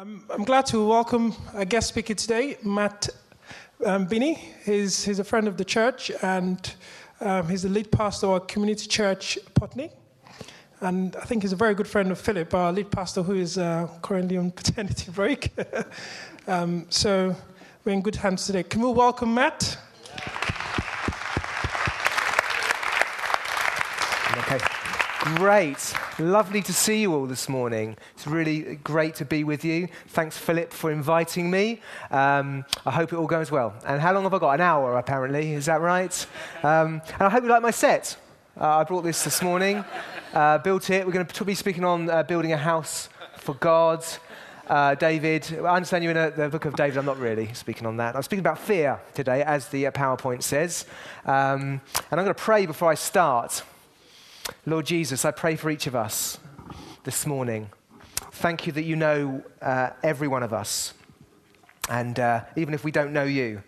Um, I'm glad to welcome a guest speaker today, Matt um, Beaney. He's, he's a friend of the church and um, he's the lead pastor at Community Church Putney. And I think he's a very good friend of Philip, our lead pastor, who is uh, currently on paternity break. um, so we're in good hands today. Can we welcome Matt? Okay. Great. Lovely to see you all this morning. It's really great to be with you. Thanks, Philip, for inviting me. Um, I hope it all goes well. And how long have I got? An hour, apparently. Is that right? Um, and I hope you like my set. Uh, I brought this this morning, uh, built it. We're going to be speaking on uh, building a house for God. Uh, David, I understand you're in a, the book of David. I'm not really speaking on that. I'm speaking about fear today, as the uh, PowerPoint says. Um, and I'm going to pray before I start. Lord Jesus, I pray for each of us this morning. Thank you that you know uh, every one of us. And uh, even if we don't know you,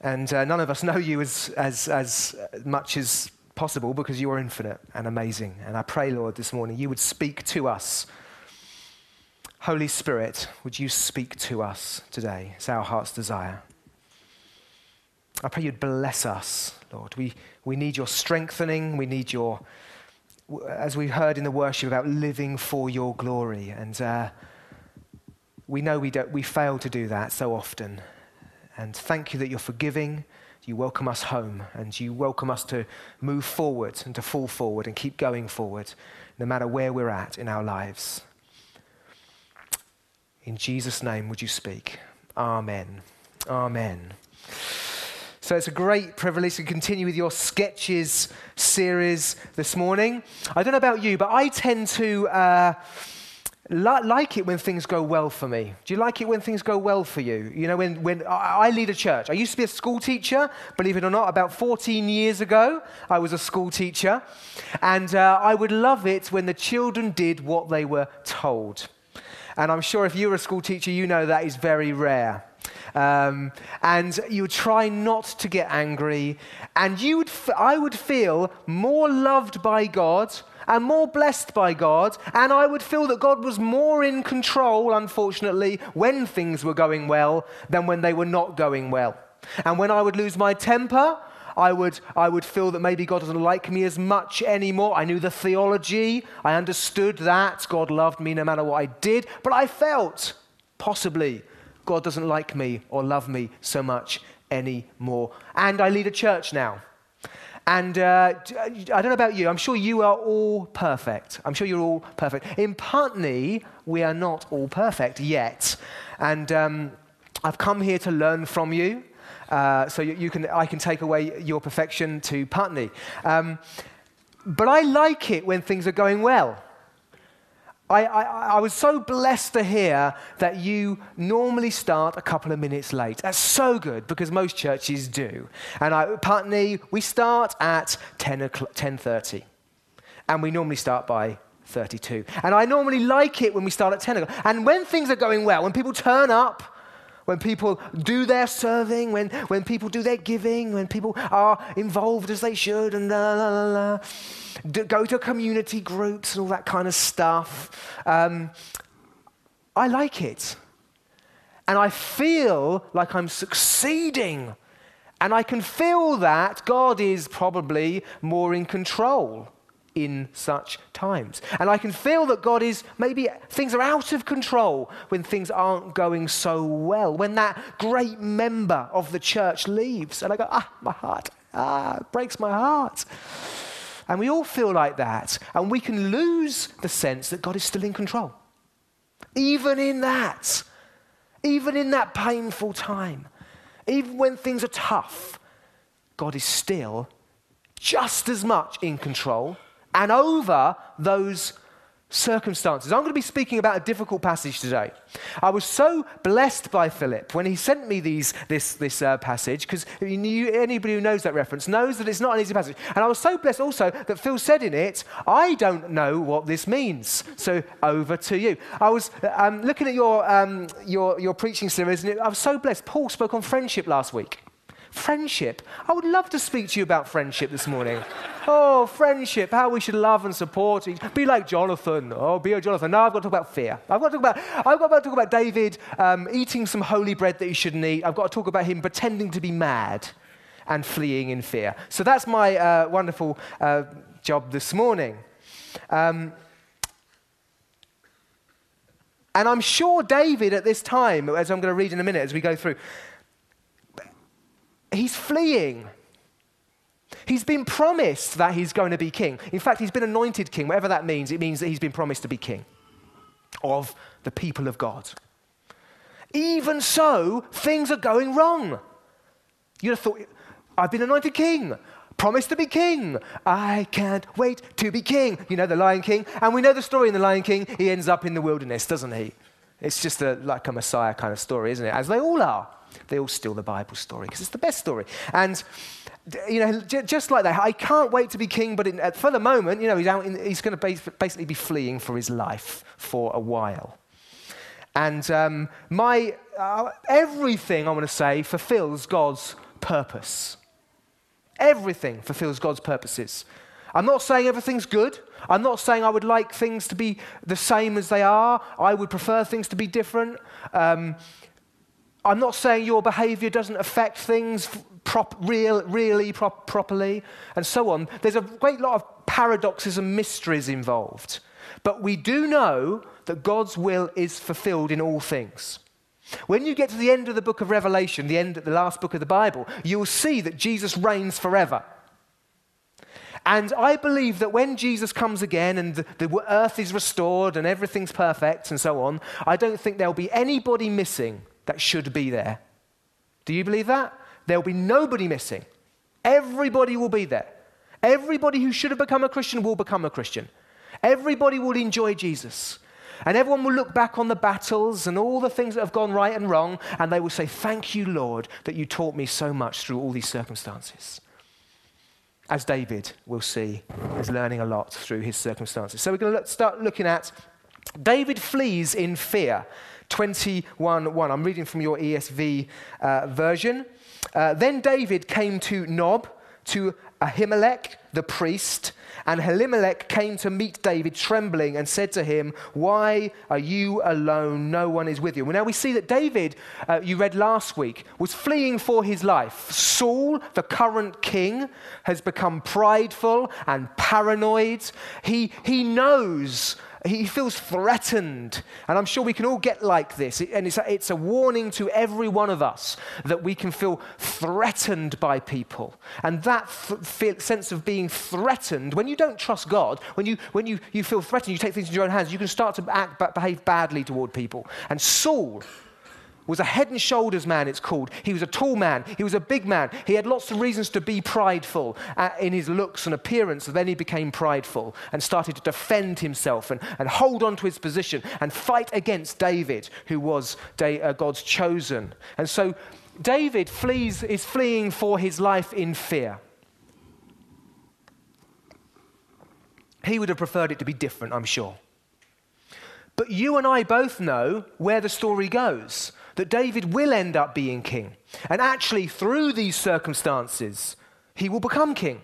and uh, none of us know you as, as, as much as possible because you are infinite and amazing. And I pray, Lord, this morning you would speak to us. Holy Spirit, would you speak to us today? It's our heart's desire. I pray you'd bless us, Lord. We, we need your strengthening. We need your as we've heard in the worship about living for your glory. And uh, we know we, don't, we fail to do that so often. And thank you that you're forgiving. You welcome us home and you welcome us to move forward and to fall forward and keep going forward, no matter where we're at in our lives. In Jesus' name, would you speak? Amen. Amen. So it's a great privilege to continue with your sketches series this morning. I don't know about you, but I tend to uh, li- like it when things go well for me. Do you like it when things go well for you? You know, when, when I, I lead a church. I used to be a school teacher, believe it or not, about 14 years ago, I was a school teacher. And uh, I would love it when the children did what they were told. And I'm sure if you're a school teacher, you know that is very rare. Um, and you would try not to get angry. And you would f- I would feel more loved by God and more blessed by God. And I would feel that God was more in control, unfortunately, when things were going well than when they were not going well. And when I would lose my temper, I would, I would feel that maybe God doesn't like me as much anymore. I knew the theology, I understood that God loved me no matter what I did, but I felt possibly God doesn't like me or love me so much anymore. And I lead a church now. And uh, I don't know about you, I'm sure you are all perfect. I'm sure you're all perfect. In Putney, we are not all perfect yet. And um, I've come here to learn from you. Uh, so you, you, can, I can take away your perfection to Putney. Um, but I like it when things are going well. I, I, I, was so blessed to hear that you normally start a couple of minutes late. That's so good because most churches do. And I, Putney, we start at 10 o'clock, 10.30. And we normally start by 32. And I normally like it when we start at 10 o'clock. And when things are going well, when people turn up, when people do their serving, when, when people do their giving, when people are involved as they should, and la la la la, go to community groups and all that kind of stuff. Um, I like it. And I feel like I'm succeeding. And I can feel that God is probably more in control in such times. And I can feel that God is maybe things are out of control when things aren't going so well, when that great member of the church leaves. And I go, ah, my heart, ah, breaks my heart. And we all feel like that. And we can lose the sense that God is still in control. Even in that, even in that painful time, even when things are tough, God is still just as much in control and over those circumstances. I'm going to be speaking about a difficult passage today. I was so blessed by Philip when he sent me these, this, this uh, passage, because anybody who knows that reference knows that it's not an easy passage. And I was so blessed also that Phil said in it, I don't know what this means. So over to you. I was um, looking at your, um, your, your preaching series, and I was so blessed. Paul spoke on friendship last week. Friendship. I would love to speak to you about friendship this morning. oh, friendship, how we should love and support each Be like Jonathan. Oh, be a Jonathan. Now I've got to talk about fear. I've got to talk about, I've got to talk about David um, eating some holy bread that he shouldn't eat. I've got to talk about him pretending to be mad and fleeing in fear. So that's my uh, wonderful uh, job this morning. Um, and I'm sure David at this time, as I'm going to read in a minute as we go through, he's fleeing. He's been promised that he's going to be king. In fact, he's been anointed king, whatever that means. It means that he's been promised to be king of the people of God. Even so, things are going wrong. You'd have thought, I've been anointed king promised to be king. I can't wait to be king. You know, the Lion King. And we know the story in the Lion King. He ends up in the wilderness, doesn't he? It's just a, like a Messiah kind of story, isn't it? As they all are. They all steal the Bible story because it's the best story. And, you know, j- just like that, I can't wait to be king, but in, for the moment, you know, he's, out in, he's going to basically be fleeing for his life for a while. And um, my, uh, everything I want to say fulfills God's purpose. Everything fulfills God's purposes. I'm not saying everything's good. I'm not saying I would like things to be the same as they are. I would prefer things to be different. Um, I'm not saying your behavior doesn't affect things prop, real, really prop, properly, and so on. There's a great lot of paradoxes and mysteries involved. But we do know that God's will is fulfilled in all things. When you get to the end of the book of Revelation, the end of the last book of the Bible, you'll see that Jesus reigns forever. And I believe that when Jesus comes again and the, the, earth is restored and everything's perfect and so on, I don't think there'll be anybody missing that should be there. Do you believe that? There'll be nobody missing. Everybody will be there. Everybody who should have become a Christian will become a Christian. Everybody will enjoy Jesus. And everyone will look back on the battles and all the things that have gone right and wrong, and they will say, Thank you, Lord, that you taught me so much through all these circumstances. As David will see, is learning a lot through his circumstances. So we're going to start looking at David flees in fear. 21 1. I'm reading from your ESV uh, version. Uh, then David came to Nob, to Ahimelech the priest, and Ahimelech came to meet David trembling and said to him, Why are you alone? No one is with you. Well, now we see that David, uh, you read last week, was fleeing for his life. Saul, the current king, has become prideful and paranoid. He, he knows he feels threatened. And I'm sure we can all get like this. And it's a, it's a warning to every one of us that we can feel threatened by people. And that th- sense of being threatened, when you don't trust God, when, you, when you, you feel threatened, you take things in your own hands, you can start to act, behave badly toward people. And Saul was a head and shoulders man, it's called. He was a tall man. He was a big man. He had lots of reasons to be prideful uh, in his looks and appearance. then he became prideful and started to defend himself and, and hold on to his position and fight against David, who was da- uh, God's chosen. And so David flees, is fleeing for his life in fear. He would have preferred it to be different, I'm sure. But you and I both know where the story goes that David will end up being king. And actually, through these circumstances, he will become king.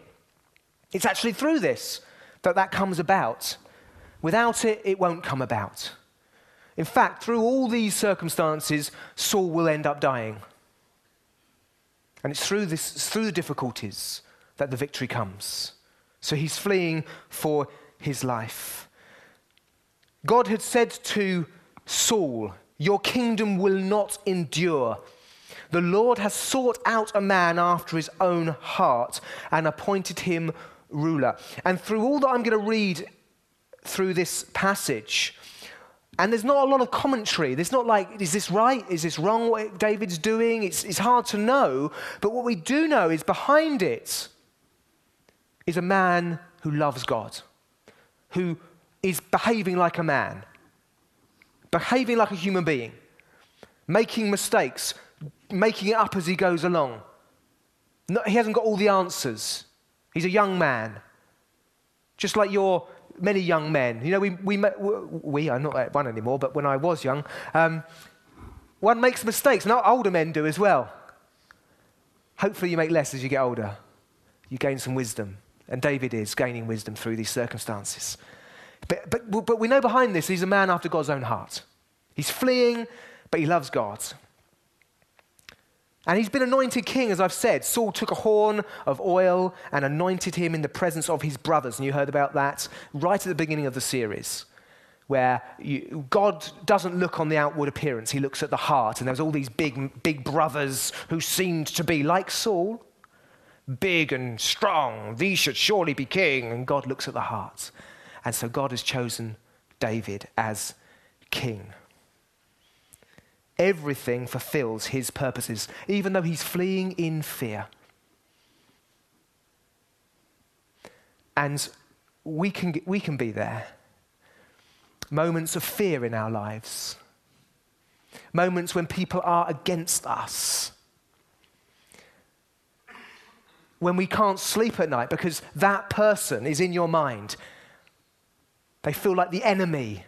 It's actually through this that that comes about. Without it, it won't come about. In fact, through all these circumstances, Saul will end up dying. And it's through, this, it's through the difficulties that the victory comes. So he's fleeing for his life. God had said to Saul your kingdom will not endure. The Lord has sought out a man after his own heart and appointed him ruler. And through all that I'm going to read through this passage, and there's not a lot of commentary. There's not like, is this right? Is this wrong what David's doing? It's, it's hard to know. But what we do know is behind it is a man who loves God, who is behaving like a man behaving like a human being, making mistakes, making it up as he goes along. No, he hasn't got all the answers. He's a young man, just like you're many young men. You know, we, we, we I'm not one anymore, but when I was young, um, one makes mistakes. and older men do as well. Hopefully, you make less as you get older. You gain some wisdom. And David is gaining wisdom through these circumstances. But, but, but we know behind this, he's a man after God's own heart. He's fleeing, but he loves God. And he's been anointed king, as I've said. Saul took a horn of oil and anointed him in the presence of his brothers. And you heard about that right at the beginning of the series, where you, God doesn't look on the outward appearance, he looks at the heart. And there was all these big, big brothers who seemed to be like Saul, big and strong. These should surely be king. And God looks at the heart. And so God has chosen David as king everything fulfills his purposes, even though he's fleeing in fear. And we can, we can be there. Moments of fear in our lives, moments when people are against us. When we can't sleep at night because that person is in your mind. They feel like the enemy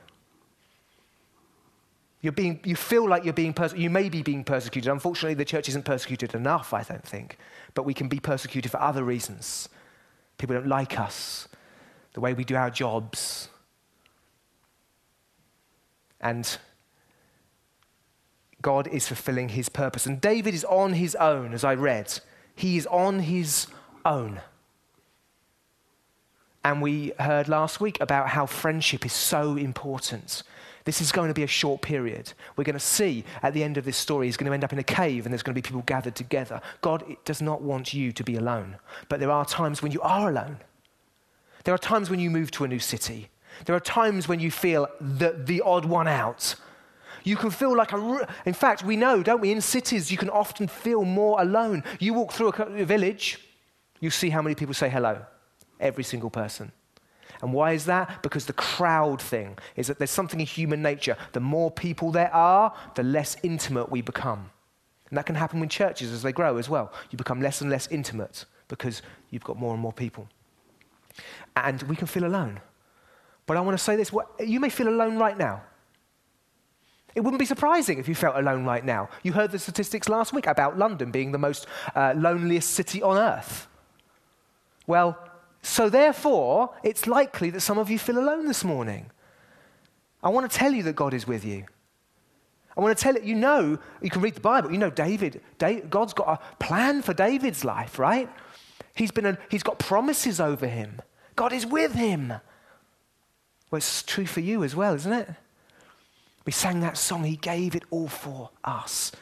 you're being, you feel like you're being persecuted. You may be being persecuted. Unfortunately, the church isn't persecuted enough, I don't think. But we can be persecuted for other reasons. People don't like us, the way we do our jobs. And God is fulfilling his purpose. And David is on his own, as I read. He is on his own. And we heard last week about how friendship is so important. This is going to be a short period. We're going to see at the end of this story, he's going to end up in a cave and there's going to be people gathered together. God does not want you to be alone. But there are times when you are alone. There are times when you move to a new city. There are times when you feel the, the odd one out. You can feel like a. In fact, we know, don't we? In cities, you can often feel more alone. You walk through a village, you see how many people say hello. Every single person. And why is that? Because the crowd thing is that there's something in human nature. The more people there are, the less intimate we become. And that can happen with churches as they grow as well. You become less and less intimate because you've got more and more people. And we can feel alone. But I want to say this you may feel alone right now. It wouldn't be surprising if you felt alone right now. You heard the statistics last week about London being the most uh, loneliest city on earth. Well, so, therefore, it's likely that some of you feel alone this morning. I want to tell you that God is with you. I want to tell you, you know, you can read the Bible, you know, David, David God's got a plan for David's life, right? He's, been a, he's got promises over him. God is with him. Well, it's true for you as well, isn't it? We sang that song, He gave it all for us.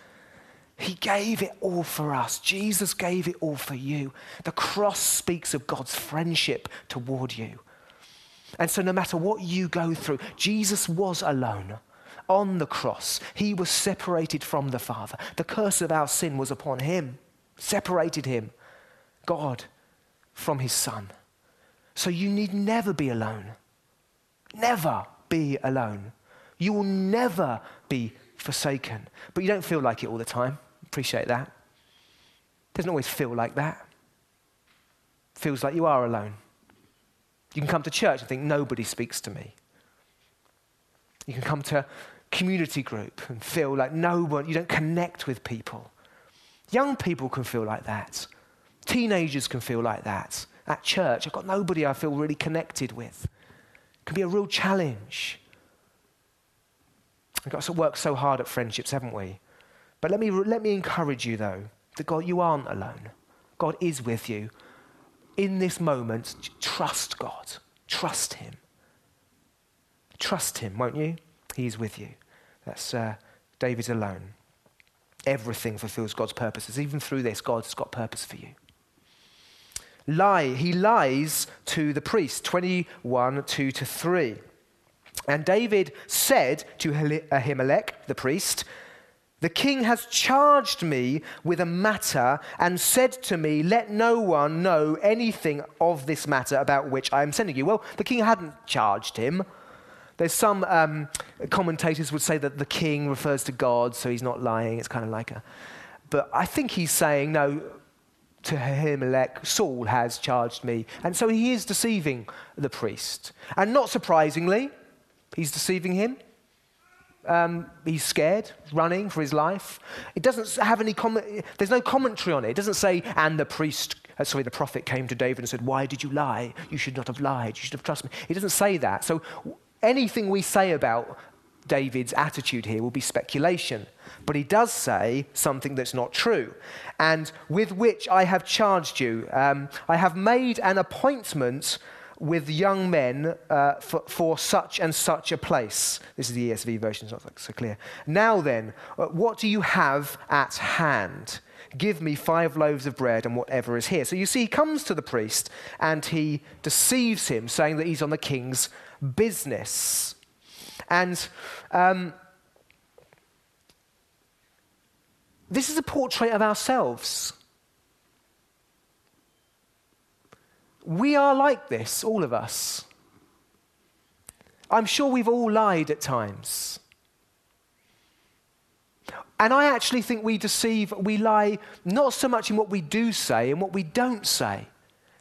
He gave it all for us. Jesus gave it all for you. The cross speaks of God's friendship toward you. And so, no matter what you go through, Jesus was alone on the cross. He was separated from the Father. The curse of our sin was upon him, separated him, God, from his Son. So, you need never be alone. Never be alone. You will never be forsaken. But you don't feel like it all the time. Appreciate that. Doesn't always feel like that. Feels like you are alone. You can come to church and think nobody speaks to me. You can come to community group and feel like no one, you don't connect with people. Young people can feel like that. Teenagers can feel like that. At church, I've got nobody I feel really connected with. It can be a real challenge. We've got to work so hard at friendships, haven't we? But let me, let me encourage you, though, that God, you aren't alone. God is with you. In this moment, trust God. Trust Him. Trust Him, won't you? He's with you. That's uh, David's alone. Everything fulfills God's purposes. Even through this, God's got purpose for you. Lie. He lies to the priest. 21, 2 to 3. And David said to Ahimelech, the priest, The king has charged me with a matter and said to me, Let no one know anything of this matter about which I am sending you. Well, the king hadn't charged him. There's some um, commentators would say that the king refers to God, so he's not lying. It's kind of like a. But I think he's saying, no, to Ahimelech, Saul has charged me. And so he is deceiving the priest. And not surprisingly, He's deceiving him. Um, he's scared, running for his life. It doesn't have any comment. There's no commentary on it. It doesn't say, and the priest, uh, sorry, the prophet came to David and said, Why did you lie? You should not have lied. You should have trusted me. It doesn't say that. So anything we say about David's attitude here will be speculation. But he does say something that's not true, and with which I have charged you. Um, I have made an appointment with young men uh, for, for, such and such a place. This is the ESV version, it's not so clear. Now then, uh, what do you have at hand? Give me five loaves of bread and whatever is here. So you see, he comes to the priest and he deceives him, saying that he's on the king's business. And um, this is a portrait of ourselves. We are like this, all of us. I'm sure we've all lied at times. And I actually think we deceive, we lie not so much in what we do say and what we don't say.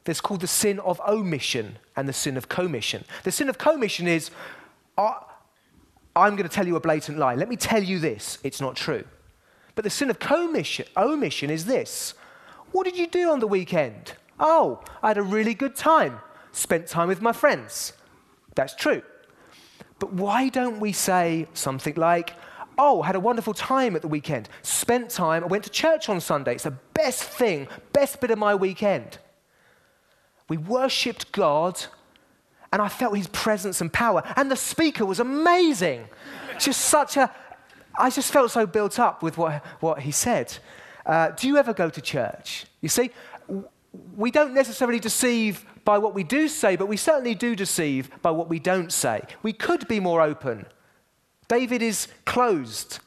There's called the sin of omission and the sin of commission. The sin of commission is uh, I'm going to tell you a blatant lie. Let me tell you this it's not true. But the sin of commission, omission is this What did you do on the weekend? Oh, I had a really good time. Spent time with my friends. That's true. But why don't we say something like, Oh, I had a wonderful time at the weekend. Spent time. I went to church on Sunday. It's the best thing, best bit of my weekend. We worshipped God and I felt his presence and power. And the speaker was amazing. Just such a, I just felt so built up with what, what he said. Uh, do you ever go to church? You see, we don't necessarily deceive by what we do say, but we certainly do deceive by what we don't say. We could be more open. David is closed.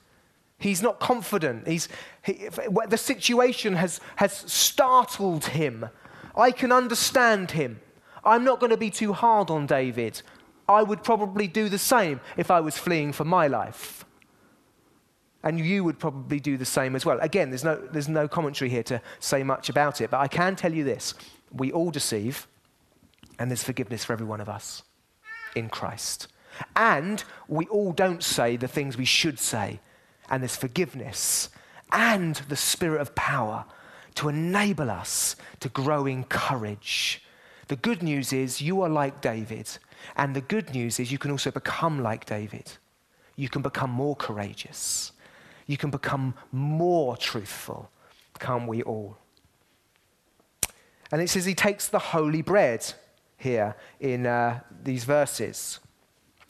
He's not confident. He's, he, the situation has, has startled him. I can understand him. I'm not going to be too hard on David. I would probably do the same if I was fleeing for my life. And you would probably do the same as well. Again, there's no, there's no commentary here to say much about it, but I can tell you this we all deceive, and there's forgiveness for every one of us in Christ. And we all don't say the things we should say, and there's forgiveness and the spirit of power to enable us to grow in courage the good news is you are like David. And the good news is you can also become like David. You can become more courageous. You can become more truthful. Can't we all? And it says he takes the holy bread here in uh, these verses.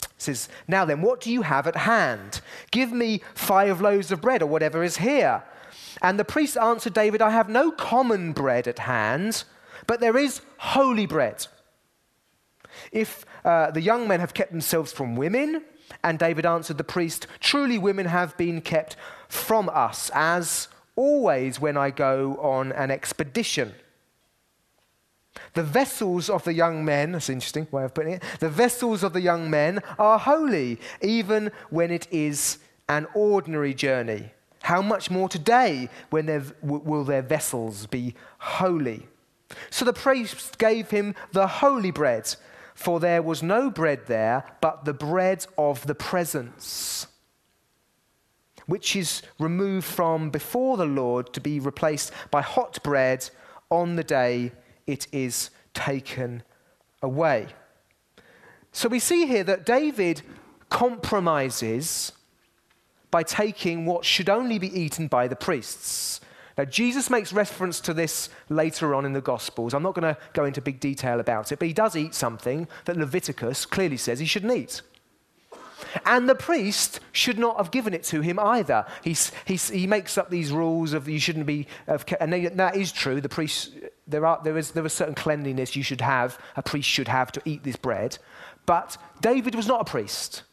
It says, Now then, what do you have at hand? Give me five loaves of bread or whatever is here. And the priest answered David, I have no common bread at hand but there is holy bread. If uh, the young men have kept themselves from women, and David answered the priest, Truly women have been kept from us, as always when I go on an expedition. The vessels of the young men, that's an interesting way of putting it, the vessels of the young men are holy, even when it is an ordinary journey. How much more today when will their vessels be holy? So the priest gave him the holy bread, for there was no bread there but the bread of the presence, which is removed from before the Lord to be replaced by hot bread on the day it is taken away. So we see here that David compromises by taking what should only be eaten by the priests. Now, Jesus makes reference to this later on in the Gospels. I'm not going to go into big detail about it, but he does eat something that Leviticus clearly says he shouldn't eat. And the priest should not have given it to him either. He's, he's, he makes up these rules of you shouldn't be, of, and they, that is true. The priest, there, are, there, is, there is certain cleanliness you should have, a priest should have to eat this bread. But David was not a priest.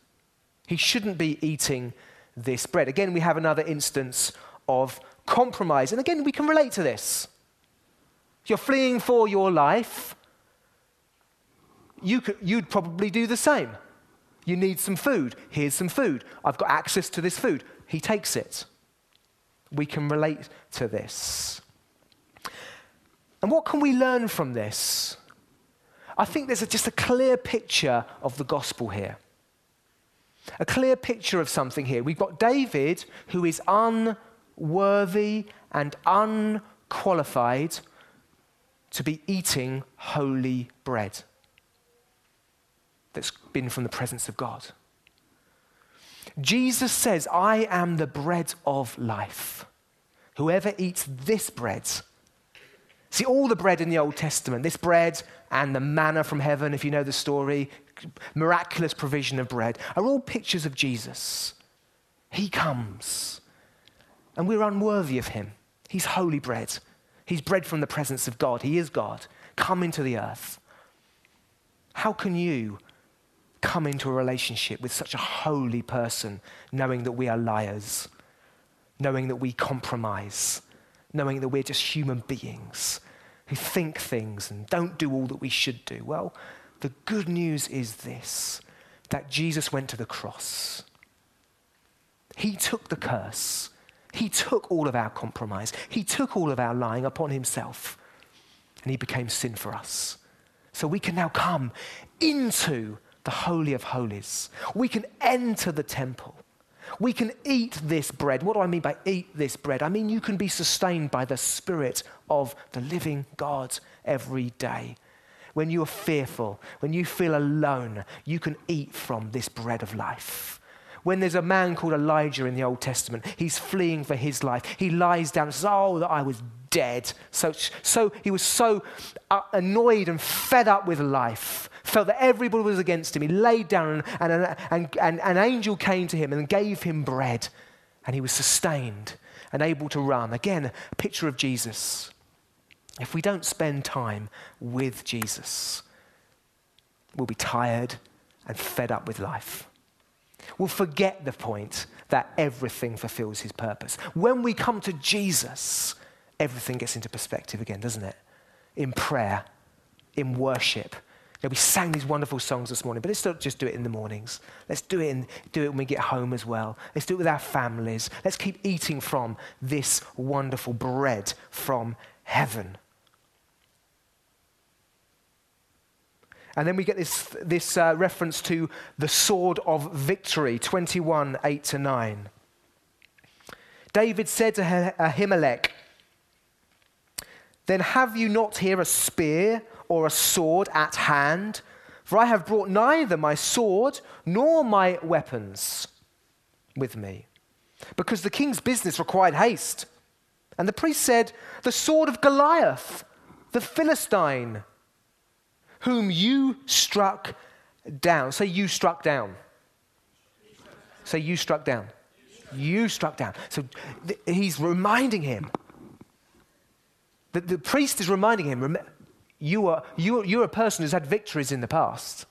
He shouldn't be eating this bread. Again, we have another instance of compromise. And again, we can relate to this. You're fleeing for your life, you could, you'd probably do the same. You need some food. Here's some food. I've got access to this food. He takes it. We can relate to this. And what can we learn from this? I think there's a, just a clear picture of the gospel here. A clear picture of something here. We've got David, who is unworthy and unqualified to be eating holy bread that's been from the presence of God. Jesus says, I am the bread of life. Whoever eats this bread, see, all the bread in the Old Testament, this bread and the manna from heaven, if you know the story, miraculous provision of bread, are all pictures of Jesus. He comes, and we're unworthy of him. He's holy bread. He's bread from the presence of God. He is God. Come into the earth. How can you come into a relationship with such a holy person, knowing that we are liars, knowing that we compromise, knowing that we're just human beings who think things and don't do all that we should do? Well, the good news is this that Jesus went to the cross. He took the curse. He took all of our compromise. He took all of our lying upon himself. And he became sin for us. So we can now come into the Holy of Holies. We can enter the temple. We can eat this bread. What do I mean by eat this bread? I mean you can be sustained by the Spirit of the living God every day. When you are fearful, when you feel alone, you can eat from this bread of life. When there's a man called Elijah in the Old Testament, he's fleeing for his life. He lies down and says, Oh, that I was dead. So, so he was so uh, annoyed and fed up with life felt that everybody was against him. He laid down, and, and, and, and an angel came to him and gave him bread, and he was sustained and able to run. Again, a picture of Jesus. If we don't spend time with Jesus, we'll be tired and fed up with life. We'll forget the point that everything fulfills his purpose. When we come to Jesus, everything gets into perspective again, doesn't it? In prayer, in worship, we sang these wonderful songs this morning, but let's not just do it in the mornings. Let's do it, in, do it when we get home as well. Let's do it with our families. Let's keep eating from this wonderful bread from heaven. And then we get this, this uh, reference to the sword of victory, 21, 8 to 9. David said to Ahimelech, Then have you not here a spear or a sword at hand, for I have brought neither my sword nor my weapons with me, because the king's business required haste. And the priest said, The sword of Goliath, the Philistine, whom you struck down. Say, you struck down. Say, you struck down. You struck down. So th- he's reminding him. The, the priest is reminding him, you are, you, are, you're a person who's had victories in the past.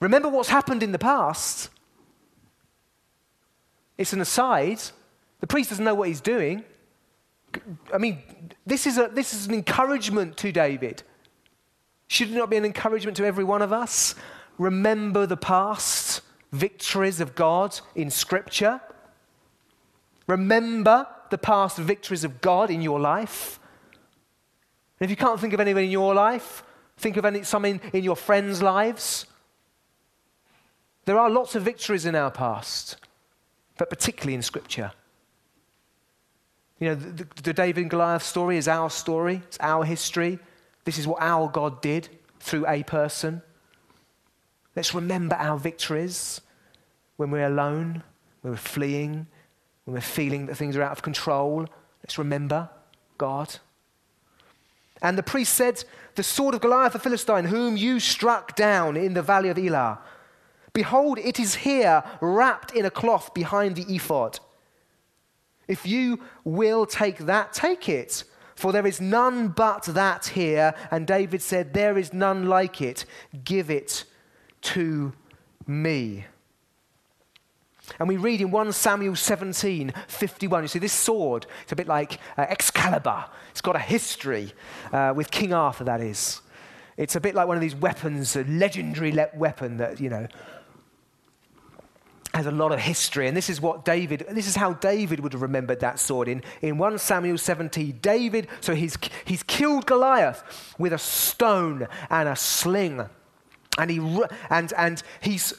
Remember what's happened in the past. It's an aside. The priest doesn't know what he's doing. I mean, this is, a, this is an encouragement to David. Should it not be an encouragement to every one of us? Remember the past victories of God in Scripture. Remember the past victories of God in your life. And if you can't think of anyone in your life, think of any, some in, in your friends' lives. There are lots of victories in our past, but particularly in Scripture. You know, the, the David and Goliath story is our story, it's our history. This is what our God did through a person. Let's remember our victories when we're alone, when we're fleeing, when we're feeling that things are out of control. Let's remember God. And the priest said, The sword of Goliath the Philistine, whom you struck down in the valley of Elah. Behold, it is here, wrapped in a cloth behind the ephod. If you will take that, take it. For there is none but that here. And David said, There is none like it. Give it to me. And we read in 1 Samuel 17, 51, you see, this sword, it's a bit like uh, Excalibur. It's got a history uh, with King Arthur, that is. It's a bit like one of these weapons, a legendary le- weapon that, you know, has a lot of history. And this is what David, this is how David would have remembered that sword. In, in 1 Samuel 17, David, so he's, he's killed Goliath with a stone and a sling. And, he, and, and he's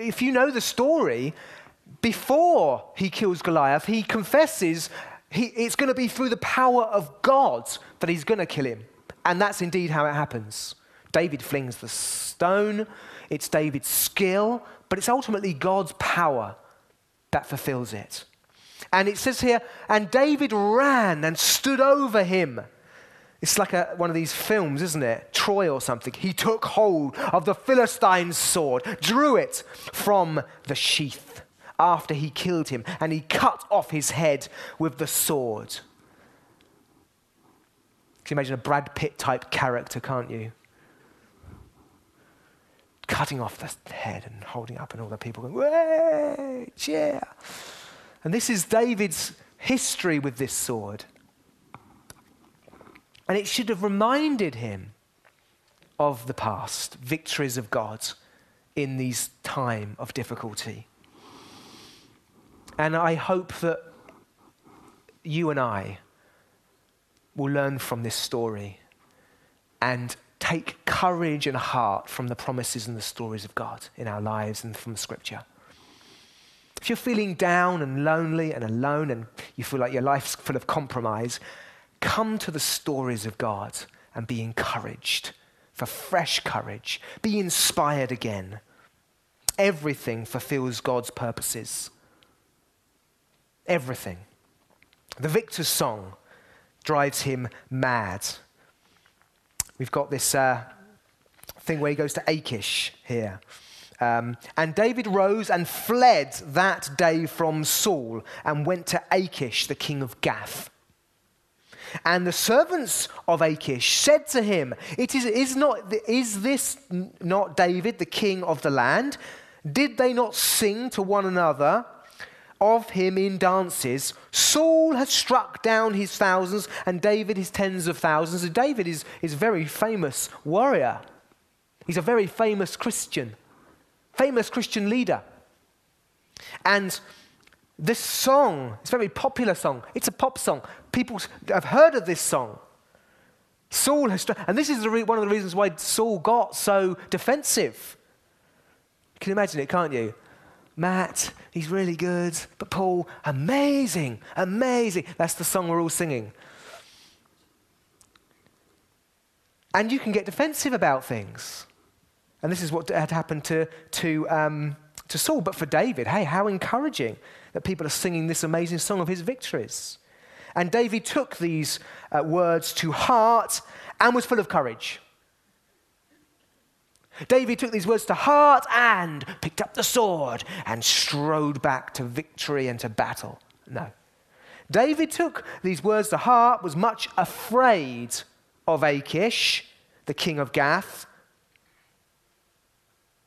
if you know the story, before he kills Goliath, he confesses he, it's going to be through the power of God that he's going to kill him. And that's indeed how it happens. David flings the stone, it's David's skill, but it's ultimately God's power that fulfills it. And it says here, and David ran and stood over him. It's like a, one of these films, isn't it? Troy or something. He took hold of the Philistine's sword, drew it from the sheath after he killed him, and he cut off his head with the sword. Can you imagine a Brad Pitt type character, can't you? Cutting off the head and holding up, and all the people going, Way, cheer. And this is David's history with this sword. And it should have reminded him of the past, victories of God in these time of difficulty. And I hope that you and I will learn from this story and take courage and heart from the promises and the stories of God in our lives and from Scripture. If you're feeling down and lonely and alone and you feel like your life's full of compromise, come to the stories of God and be encouraged for fresh courage. Be inspired again. Everything fulfills God's purposes. Everything. The victor's song drives him mad. We've got this uh, thing where he goes to Achish here. Um, and David rose and fled that day from Saul and went to Achish, the king of Gath. And the servants of Achish said to him, it is, is, not, is this not David, the king of the land? Did they not sing to one another of him in dances? Saul has struck down his thousands and David his tens of thousands. And David is, is a very famous warrior. He's a very famous Christian famous Christian leader. And this song, it's a very popular song. It's a pop song. People have heard of this song. Saul has, and this is re- one of the reasons why Saul got so defensive. You can imagine it, can't you? Matt, he's really good, but Paul, amazing, amazing. That's the song we're all singing. And you can get defensive about things. And this is what had happened to, to, um, to Saul. But for David, hey, how encouraging that people are singing this amazing song of his victories. And David took these uh, words to heart and was full of courage. David took these words to heart and picked up the sword and strode back to victory and to battle. No. David took these words to heart, was much afraid of Achish, the king of Gath,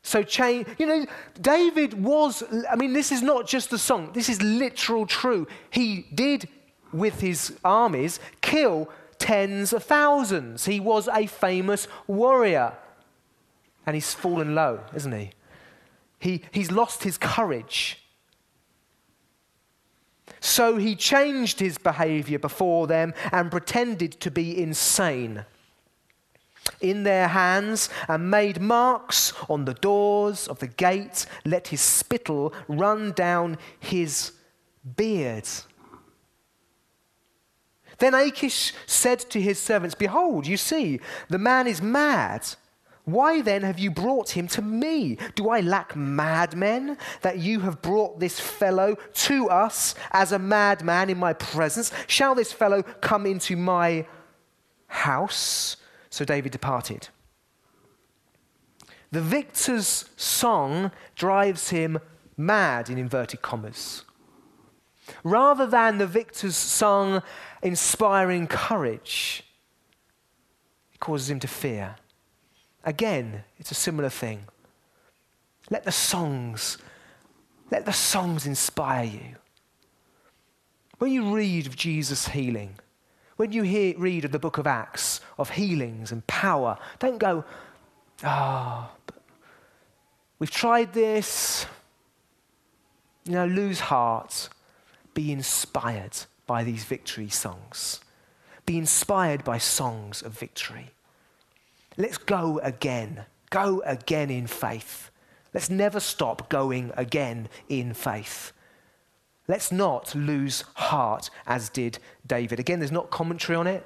so, change, you know, David was, I mean, this is not just a song, this is literal true. He did, with his armies, kill tens of thousands. He was a famous warrior. And he's fallen low, isn't he? he he's lost his courage. So he changed his behavior before them and pretended to be insane in their hands and made marks on the doors of the gate, let his spittle run down his beard. Then Achish said to his servants, Behold, you see, the man is mad. Why then have you brought him to me? Do I lack madmen that you have brought this fellow to us as a madman in my presence? Shall this fellow come into my house? So David departed. The victor's song drives him mad, in inverted commas. Rather than the victor's song inspiring courage, it causes him to fear. Again, it's a similar thing. Let the songs, let the songs inspire you. When you read of Jesus' healing, when you hear, read of the book of Acts, of healings and power, don't go, ah, oh, we've tried this. You know, lose heart. Be inspired by these victory songs. Be inspired by songs of victory. Let's go again. Go again in faith. Let's never stop going again in faith. Let's not lose heart as did David. Again, there's not commentary on it.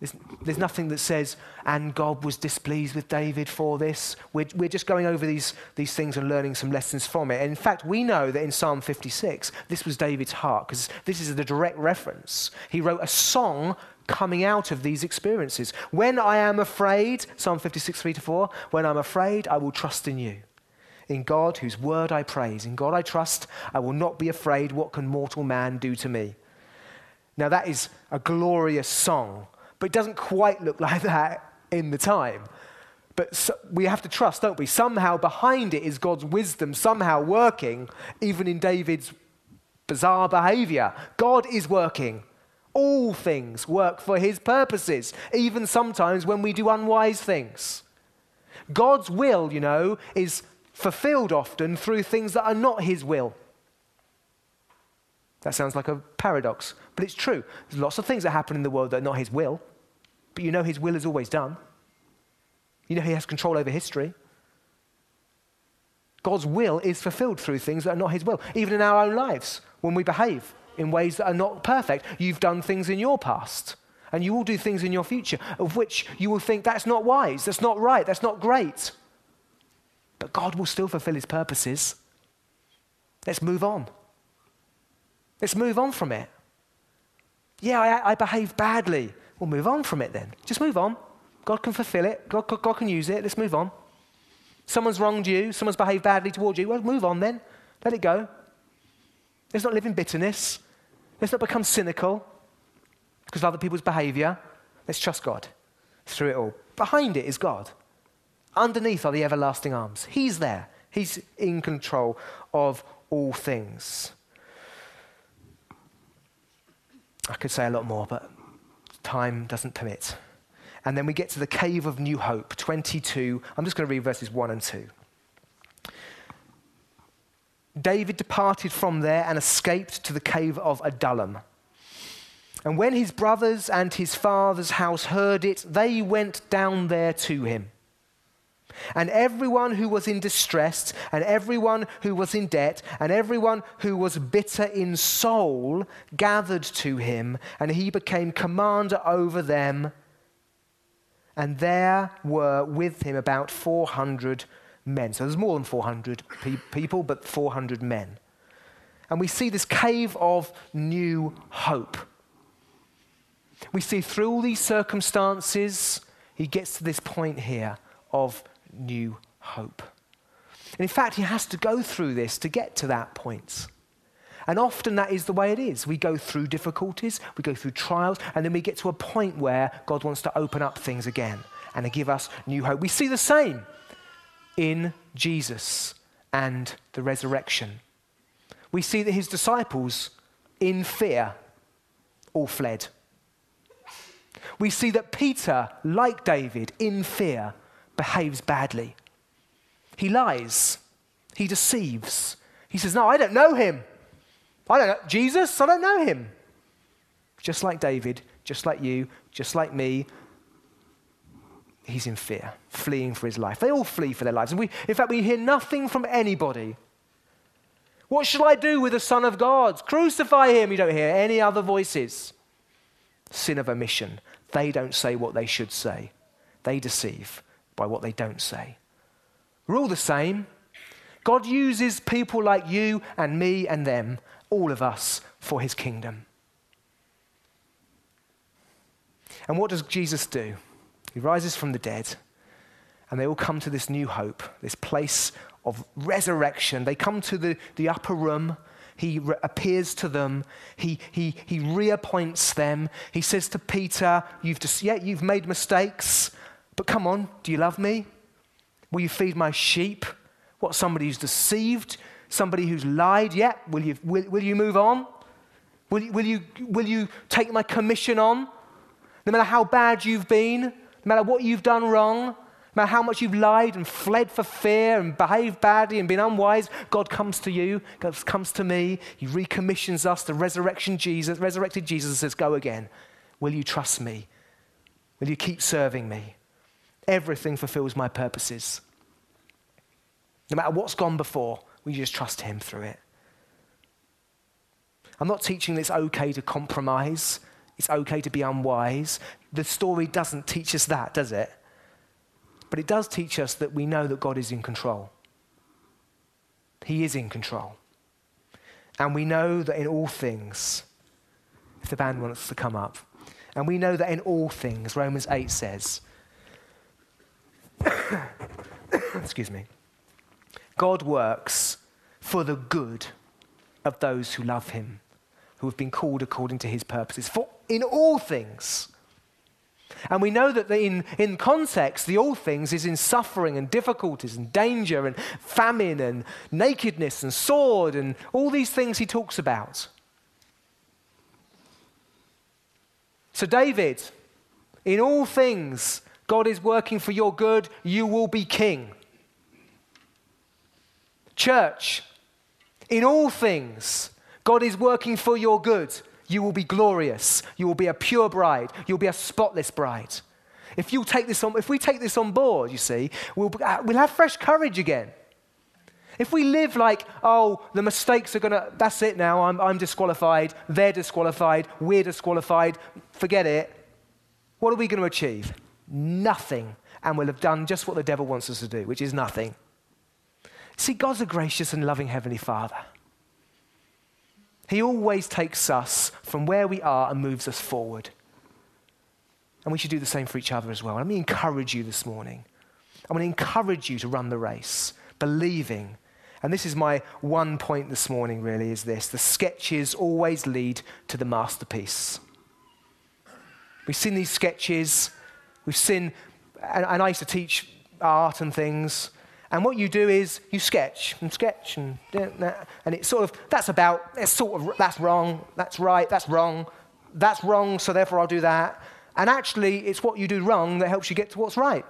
There's, there's, nothing that says, and God was displeased with David for this. We're, we're just going over these, these things and learning some lessons from it. And in fact, we know that in Psalm 56, this was David's heart, because this is the direct reference. He wrote a song coming out of these experiences. When I am afraid, Psalm 56, 3 to 4, when I'm afraid, I will trust in you. In God, whose word I praise. In God I trust. I will not be afraid. What can mortal man do to me? Now, that is a glorious song but it doesn't quite look like that in the time. But so we have to trust, don't we? Somehow behind it is God's wisdom, somehow working, even in David's bizarre behavior. God is working. All things work for his purposes, even sometimes when we do unwise things. God's will, you know, is fulfilled often through things that are not his will. That sounds like a paradox, but it's true. There's lots of things that happen in the world that are not His will, but you know His will is always done. You know He has control over history. God's will is fulfilled through things that are not His will, even in our own lives when we behave in ways that are not perfect. You've done things in your past, and you will do things in your future of which you will think that's not wise, that's not right, that's not great. But God will still fulfill His purposes. Let's move on. Let's move on from it. Yeah, I, I behaved badly. We'll move on from it then. Just move on. God can fulfill it, God, God, God can use it. Let's move on. Someone's wronged you, someone's behaved badly towards you. Well, move on then. Let it go. Let's not live in bitterness. Let's not become cynical because of other people's behavior. Let's trust God through it all. Behind it is God. Underneath are the everlasting arms. He's there, He's in control of all things. I could say a lot more, but time doesn't permit. And then we get to the cave of New Hope, 22. I'm just going to read verses 1 and 2. David departed from there and escaped to the cave of Adullam. And when his brothers and his father's house heard it, they went down there to him. And everyone who was in distress, and everyone who was in debt, and everyone who was bitter in soul gathered to him, and he became commander over them. And there were with him about 400 men. So there's more than 400 pe- people, but 400 men. And we see this cave of new hope. We see through all these circumstances, he gets to this point here of new hope. And in fact, he has to go through this to get to that point. And often that is the way it is. We go through difficulties, we go through trials, and then we get to a point where God wants to open up things again and to give us new hope. We see the same in Jesus and the resurrection. We see that his disciples, in fear, all fled. We see that Peter, like David, in fear, behaves badly. He lies. He deceives. He says, No, I don't know him. I don't know Jesus, I don't know him. Just like David, just like you, just like me, he's in fear, fleeing for his life. They all flee for their lives. And we, in fact, we hear nothing from anybody. What shall I do with the Son of God? Crucify him. You don't hear any other voices. Sin of omission. They don't say what they should say, they deceive by what they don't say. We're all the same. God uses people like you and me and them, all of us, for his kingdom. And what does Jesus do? He rises from the dead, and they all come to this new hope, this place of resurrection. They come to the, the upper room. He re- appears to them. He, he, he reappoints them. He says to Peter, you've, just, yeah, you've made mistakes. But come on, do you love me? Will you feed my sheep? What, somebody who's deceived? Somebody who's lied? Yeah, will you, will, will you move on? Will will, you, will you take my commission on? No matter how bad you've been, no matter what you've done wrong, no matter how much you've lied and fled for fear and behaved badly and been unwise, God comes to you, God comes to me. He recommissions us, the resurrection Jesus, resurrected Jesus says, Go again. Will you trust me? Will you keep serving me? Everything fulfills my purposes. No matter what's gone before, we just trust Him through it. I'm not teaching that it's okay to compromise, it's okay to be unwise. The story doesn't teach us that, does it? But it does teach us that we know that God is in control. He is in control. And we know that in all things, if the band wants to come up, and we know that in all things, Romans 8 says, excuse me, God works for the good of those who love him, have been called according to his purposes, for in all things. And we know that in, in context, the all things is in suffering and difficulties and danger and famine and nakedness and sword and all these things he talks about. So, David, in all things, God is working for your good, you will be king. Church, in all things, God is working for your good. You will be glorious. You will be a pure bride. You'll be a spotless bride. If, you take this on, if we take this on board, you see, we'll, uh, we'll have fresh courage again. If we live like, oh, the mistakes are going to, that's it now, I'm, I'm disqualified, they're disqualified, we're disqualified, forget it, what are we going to achieve? Nothing. And we'll have done just what the devil wants us to do, which is nothing. See, God's a gracious and loving Heavenly Father. He always takes us from where we are and moves us forward. And we should do the same for each other as well. Let me encourage you this morning. I want to encourage you to run the race, believing. And this is my one point this morning, really, is this the sketches always lead to the masterpiece. We've seen these sketches, we've seen, and, and I used to teach art and things. And what you do is you sketch and sketch and and it's sort of that's about it's sort of that's wrong, that's right, that's wrong, that's wrong, so therefore I'll do that. And actually, it's what you do wrong that helps you get to what's right.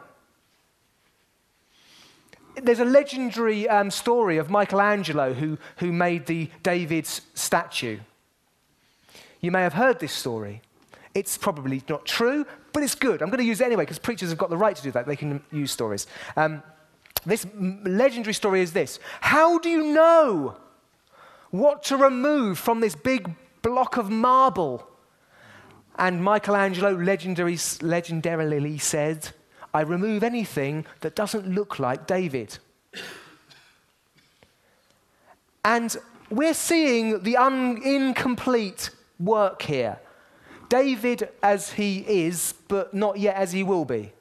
There's a legendary um, story of Michelangelo who, who made the David's statue. You may have heard this story. It's probably not true, but it's good. I'm going to use it anyway because preachers have got the right to do that. They can use stories. Um, this legendary story is this How do you know what to remove from this big block of marble? And Michelangelo legendary, legendarily said, I remove anything that doesn't look like David. And we're seeing the un- incomplete work here. David as he is, but not yet as he will be.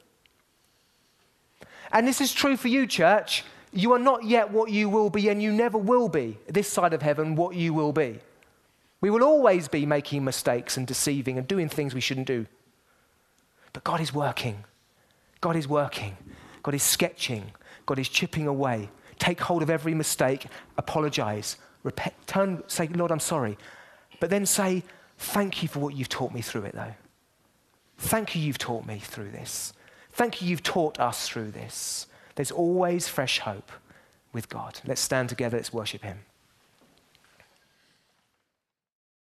And this is true for you, church. You are not yet what you will be, and you never will be, this side of heaven, what you will be. We will always be making mistakes and deceiving and doing things we shouldn't do. But God is working. God is working. God is sketching. God is chipping away. Take hold of every mistake, apologize, repent, turn, say, Lord, I'm sorry. But then say, Thank you for what you've taught me through it, though. Thank you, you've taught me through this. Thank you, you've taught us through this. There's always fresh hope with God. Let's stand together, let's worship Him.